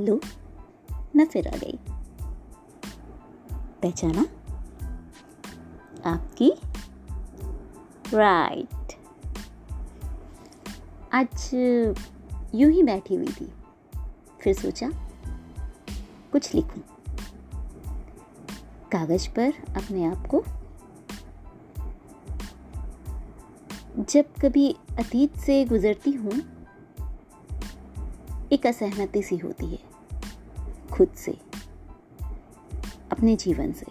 लो। मैं फिर आ गई। पहचाना? आपकी? राइट आज यूँ ही बैठी हुई थी। फिर सोचा, कुछ लिखूं। कागज़ पर अपने आप को। जब कभी अतीत से गुजरती हूँ एक असहमति सी होती है, खुद से, अपने जीवन से।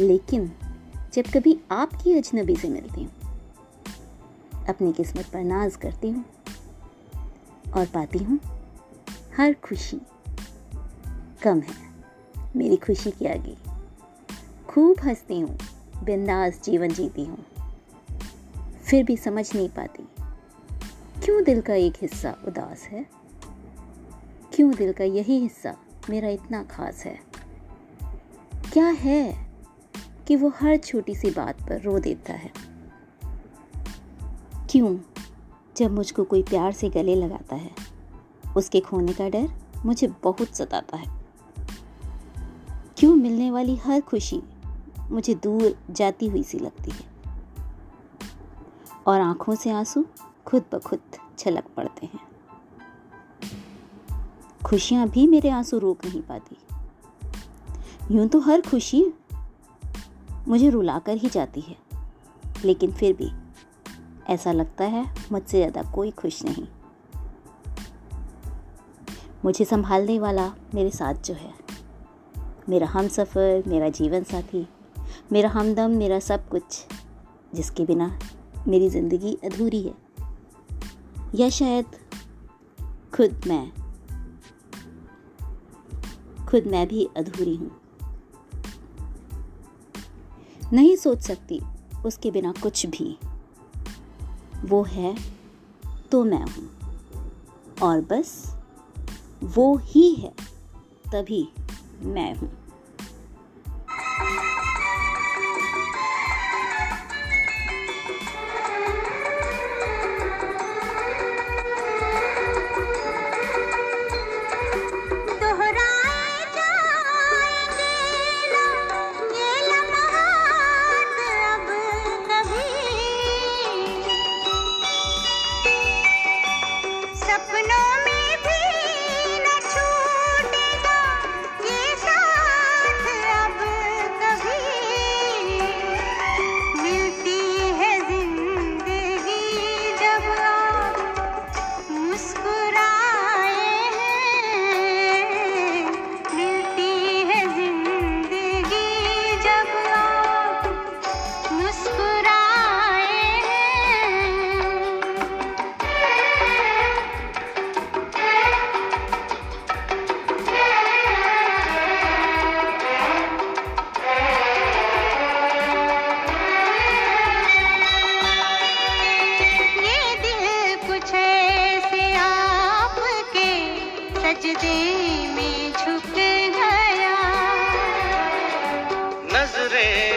लेकिन जब कभी आपकी अजनबी से मिलती हूँ, अपनी किस्मत पर नाज करती हूँ और पाती हूँ, हर खुशी कम है, मेरी खुशी के आगे। खूब हंसती हूँ, बिंदास जीवन जीती हूँ, फिर भी समझ नहीं पाती। क्यों दिल का एक हिस्सा उदास है? क्यों दिल का यही हिस्सा मेरा इतना खास है? क्या है कि वो हर छोटी सी बात पर रो देता है? क्यों जब मुझको कोई प्यार से गले लगाता है, उसके खोने का डर मुझे बहुत सताता है? क्यों मिलने वाली हर खुशी मुझे दूर जाती हुई सी लगती है? और आँखों से आँसू खुद ब खुद छलक पड़ते हैं। खुशियाँ भी मेरे आँसू रोक नहीं पाती। यूँ तो हर खुशी मुझे रुलाकर ही जाती है। लेकिन फिर भी ऐसा लगता है मुझसे ज़्यादा कोई खुश नहीं। मुझे संभालने वाला मेरे साथ जो है, मेरा हम सफ़र, मेरा जीवन साथी, मेरा हमदम, मेरा सब कुछ, जिसके बिना मेरी ज़िंदगी अधूरी है। या शायद खुद मैं खुद मैं भी अधूरी हूँ। नहीं सोच सकती उसके बिना कुछ भी। वो है तो मैं हूँ, और बस वो ही है तभी मैं हूँ। में झुक गया। नज़रें